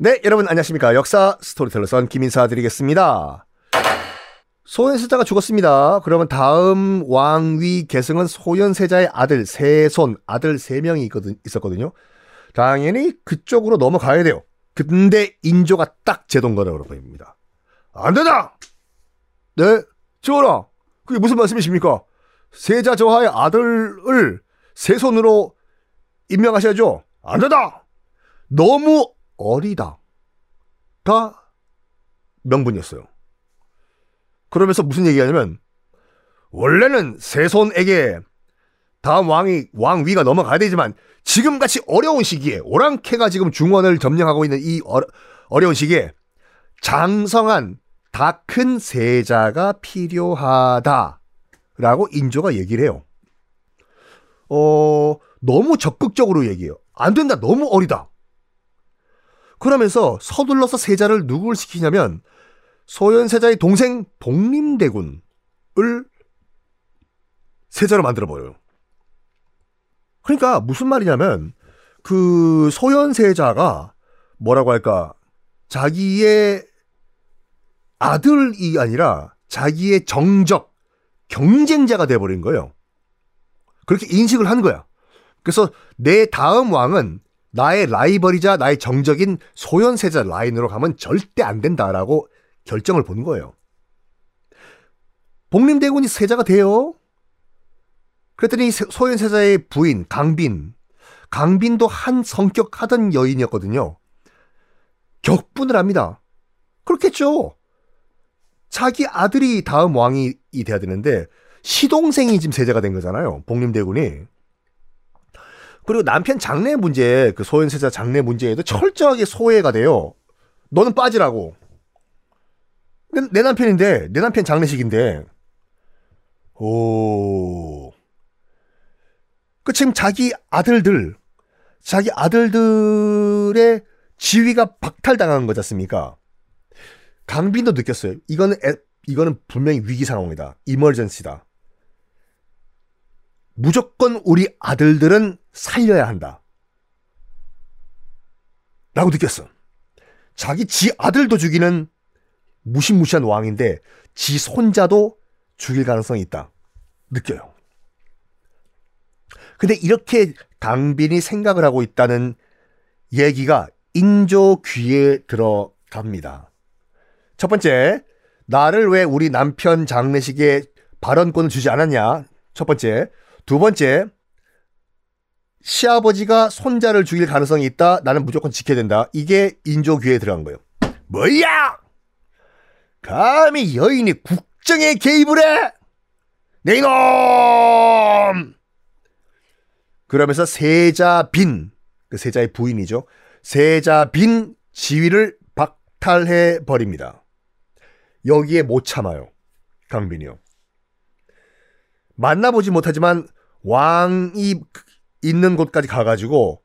네, 여러분 안녕하십니까. 역사 스토리텔러 썬킴 인사 드리겠습니다. 소현세자가 죽었습니다. 그러면 다음 왕위 계승은 소현세자의 아들 세손, 아들 세 명이 있었거든요. 당연히 그쪽으로 넘어가야 돼요. 근데 인조가 딱 제동 걸어 버립니다. 안 된다! 네? 전하, 그게 무슨 말씀이십니까? 세자 저하의 아들을 세손으로 임명하셔야죠. 안 된다! 너무 어리다. 가 명분이었어요. 그러면서 무슨 얘기하냐면 원래는 세손에게 다음 왕이 왕위가 넘어가야 되지만 지금 같이 어려운 시기에 오랑캐가 지금 중원을 점령하고 있는 이 어, 어려운 시기에 장성한 다 큰 세자가 필요하다라고 인조가 얘기를 해요. 어, 너무 적극적으로 얘기해요. 안 된다. 너무 어리다. 그러면서 서둘러서 세자를 누구를 시키냐면 소현세자의 동생 복림대군을 세자로 만들어버려요. 그러니까 무슨 말이냐면 그 소현세자가 뭐라고 할까 자기의 아들이 아니라 자기의 정적 경쟁자가 돼버린 거예요. 그렇게 인식을 한 거야. 그래서 내 다음 왕은 나의 라이벌이자 나의 정적인 소현세자 라인으로 가면 절대 안 된다라고 결정을 본 거예요. 복림대군이 세자가 돼요. 그랬더니 소현세자의 부인 강빈, 강빈도 한 성격 하던 여인이었거든요. 격분을 합니다. 그렇겠죠. 자기 아들이 다음 왕이 돼야 되는데 시동생이 지금 세자가 된 거잖아요. 복림대군이. 그리고 남편 장래 문제, 그 소현세자 장래 문제에도 철저하게 소외가 돼요. 너는 빠지라고. 내, 내 남편인데, 내 남편 장례식인데. 오. 그 지금 자기 아들들, 자기 아들들의 지위가 박탈당한 거지 않습니까? 강빈도 느꼈어요. 이거는 애, 이거는 분명히 위기 상황이다. 이멀전시다. 무조건 우리 아들들은 살려야 한다. 라고 느꼈어. 자기 지 아들도 죽이는 무시무시한 왕인데 지 손자도 죽일 가능성이 있다. 느껴요. 근데 이렇게 강빈이 생각을 하고 있다는 얘기가 인조 귀에 들어갑니다. 첫 번째, 나를 왜 우리 남편 장례식에 발언권을 주지 않았냐? 첫 번째. 두 번째, 시아버지가 손자를 죽일 가능성이 있다. 나는 무조건 지켜야 된다. 이게 인조 귀에 들어간 거예요. 뭐야? 감히 여인이 국정에 개입을 해? 내 이놈! 그러면서 세자 빈, 그 세자의 부인이죠. 세자 빈 지위를 박탈해 버립니다. 여기에 못 참아요. 강빈이요. 만나보지 못하지만 왕이 있는 곳까지 가가지고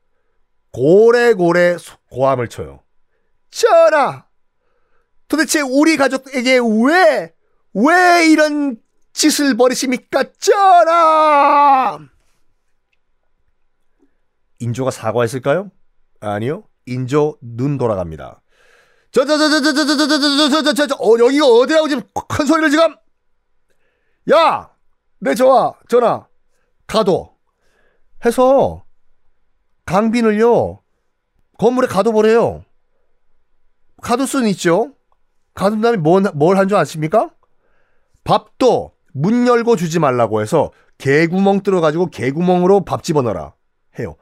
고래고래 고함을 쳐요. 전하! 도대체 우리 가족에게 왜, 왜 이런 짓을 벌이십니까? 전하! 인조가 사과했을까요? 아니요. 인조 눈 돌아갑니다. 저, 저, 저, 저, 저, 저, 저, 저, 저, 저, 저, 저, 저, 저, 어, 여기가 어디라고 지금 큰 소리를 지금? 야! 네, 좋아. 전화. 가둬. 해서 강빈을요. 건물에 가둬버려요. 가둘 수는 있죠. 가둔 다음에 뭘 한 줄 아십니까? 밥도 문 열고 주지 말라고 해서 개구멍 뚫어가지고 개구멍으로 밥 집어넣어라 해요.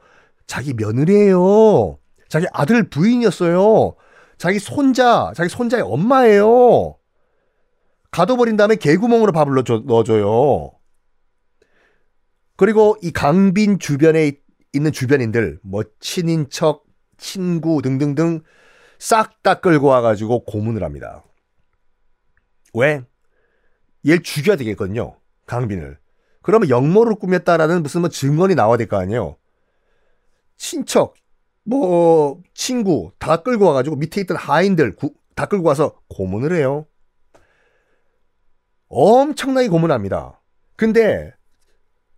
자기 며느리예요. 자기 아들 부인이었어요. 자기 손자, 자기 손자의 엄마예요. 가둬버린 다음에 개구멍으로 밥을 넣어줘, 넣어줘요. 그리고 이 강빈 주변에 있는 주변인들, 뭐 친인척, 친구 등등등 싹 다 끌고 와가지고 고문을 합니다. 왜? 얘를 죽여야 되겠거든요. 강빈을. 그러면 역모를 꾸몄다라는 무슨 뭐 증언이 나와야 될 거 아니에요. 친척, 뭐 친구 다 끌고 와가지고 밑에 있던 하인들 구, 다 끌고 와서 고문을 해요. 엄청나게 고문합니다. 근데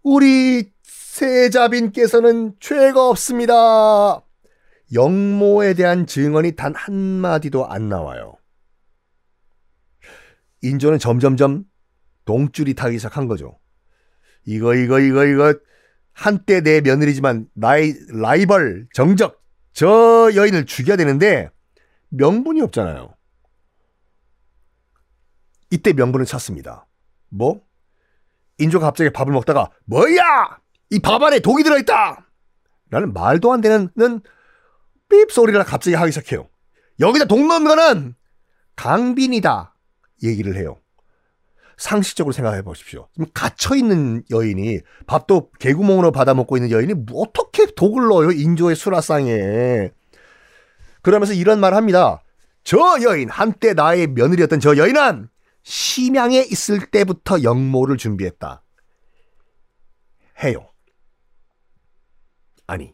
우리 세자빈께서는 죄가 없습니다. 영모에 대한 증언이 단 한마디도 안 나와요. 인조는 점점점 동줄이 타기 시작한 거죠. 이거, 이거, 이거, 이거, 한때 내 며느리지만 나의 라이벌, 정적, 저 여인을 죽여야 되는데 명분이 없잖아요. 이때 명분을 찾습니다. 뭐? 인조가 갑자기 밥을 먹다가 뭐야! 이 밥 안에 독이 들어있다! 라는 말도 안 되는 삐 소리를 갑자기 하기 시작해요. 여기다 독 넣은 거는 강빈이다. 얘기를 해요. 상식적으로 생각해 보십시오. 갇혀 있는 여인이 밥도 개구멍으로 받아 먹고 있는 여인이 뭐 어떻게 독을 넣어요? 인조의 수라상에. 그러면서 이런 말을 합니다. 저 여인, 한때 나의 며느리였던 저 여인은 심양에 있을 때부터 영모를 준비했다. 해요. 아니,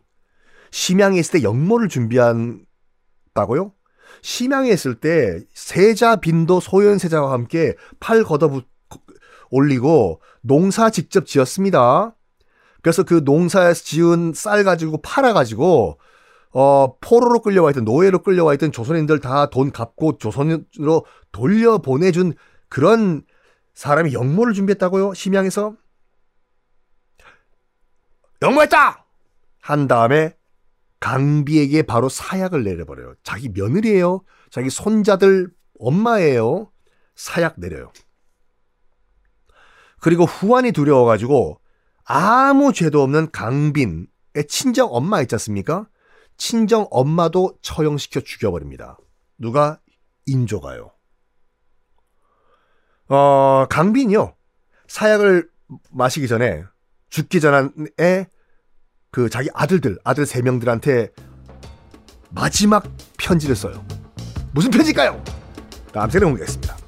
심양에 있을 때 영모를 준비한다고요? 심양에 있을 때 세자 빈도 소현 세자와 함께 팔 걷어 올리고 농사 직접 지었습니다. 그래서 그 농사에서 지은 쌀 가지고 팔아 가지고 어 포로로 끌려와 있던 노예로 끌려와 있던 조선인들 다 돈 갚고 조선으로 돌려 보내준 그런 사람이 영모를 준비했다고요? 심양에서 영모했다 한 다음에 강비에게 바로 사약을 내려버려요. 자기 며느리예요. 자기 손자들 엄마예요. 사약 내려요. 그리고 후환이 두려워가지고 아무 죄도 없는 강빈의 친정 엄마 있지 않습니까? 친정 엄마도 처형시켜 죽여버립니다. 누가? 인조가요. 어, 강빈이요. 사약을 마시기 전에 죽기 전에 그 자기 아들들, 아들 세 명들한테 마지막 편지를 써요. 무슨 편지일까요? 다음 시간에 공개하겠습니다.